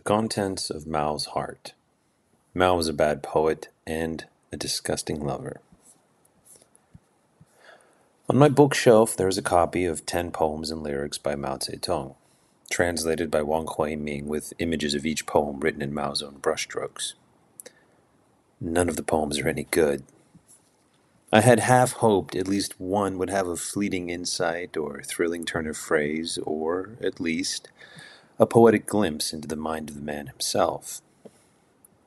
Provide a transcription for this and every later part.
The contents of Mao's heart. Mao was a bad poet and a disgusting lover. On my bookshelf there is a copy of Ten Poems and Lyrics by Mao Zedong, translated by Wang Huiming with images of each poem written in Mao's own brushstrokes. None of the poems are any good. I had half hoped at least one would have a fleeting insight or thrilling turn of phrase, or, at least, a poetic glimpse into the mind of the man himself.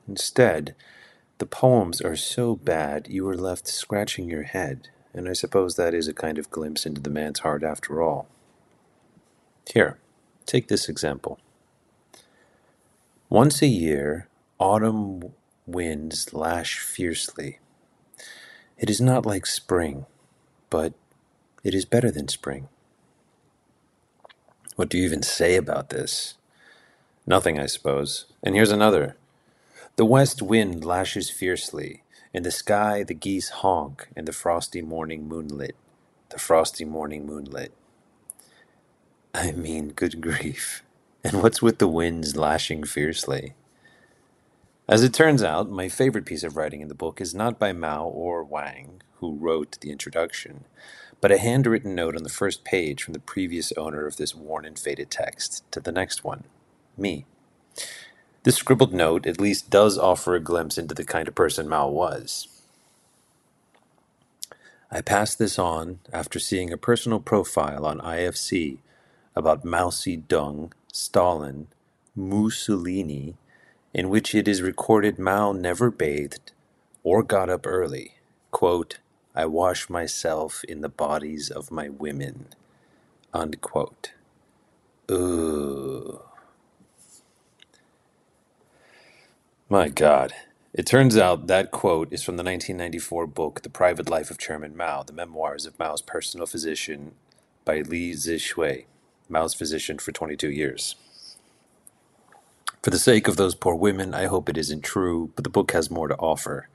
Instead, the poems are so bad you are left scratching your head, and I suppose that is a kind of glimpse into the man's heart after all. Here, take this example. Once a year, autumn winds lash fiercely. It is not like spring, but it is better than spring. What do you even say about this? Nothing, I suppose. And here's another. The west wind lashes fiercely. In the sky, the geese honk, and the frosty morning moonlit. The frosty morning moonlit. I mean, good grief. And what's with the winds lashing fiercely? As it turns out, my favorite piece of writing in the book is not by Mao or Wang, who wrote the introduction, but a handwritten note on the first page from the previous owner of this worn and faded text to the next one me. This scribbled note at least does offer a glimpse into the kind of person Mao was. I passed this on after seeing a personal profile on IFC about Mao Zedong, Stalin, Mussolini, in which it is recorded Mao never bathed or got up early. Quote, I wash myself in the bodies of my women. Unquote. Ooh. My God. It turns out that quote is from the 1994 book The Private Life of Chairman Mao, the memoirs of Mao's personal physician by Li Zhishui, Mao's physician for 22 years. For the sake of those poor women, I hope it isn't true, but the book has more to offer.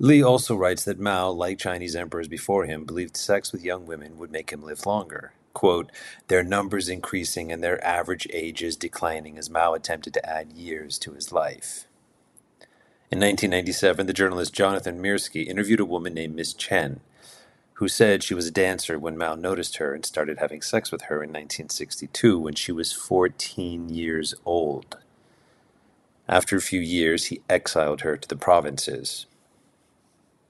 Li also writes that Mao, like Chinese emperors before him, believed sex with young women would make him live longer. Quote, their numbers increasing and their average ages declining as Mao attempted to add years to his life. In 1997, the journalist Jonathan Mirsky interviewed a woman named Miss Chen, who said she was a dancer when Mao noticed her and started having sex with her in 1962 when she was 14 years old. After a few years, he exiled her to the provinces.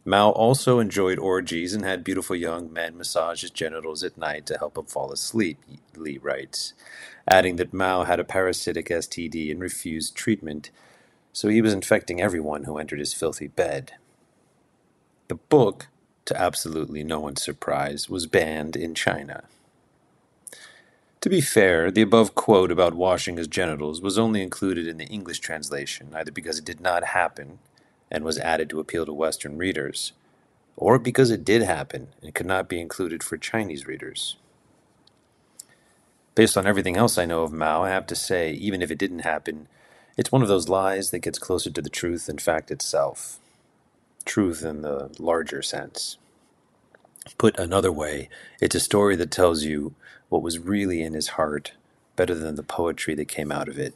Mao also enjoyed orgies and had beautiful young men massage his genitals at night to help him fall asleep, Li writes, adding that Mao had a parasitic STD and refused treatment, so he was infecting everyone who entered his filthy bed. The book, to absolutely no one's surprise, was banned in China. To be fair, the above quote about washing his genitals was only included in the English translation, either because it did not happen and was added to appeal to Western readers, or because it did happen and could not be included for Chinese readers. Based on everything else I know of Mao, I have to say, even if it didn't happen, it's one of those lies that gets closer to the truth than fact itself. Truth in the larger sense. Put another way, it's a story that tells you what was really in his heart better than the poetry that came out of it.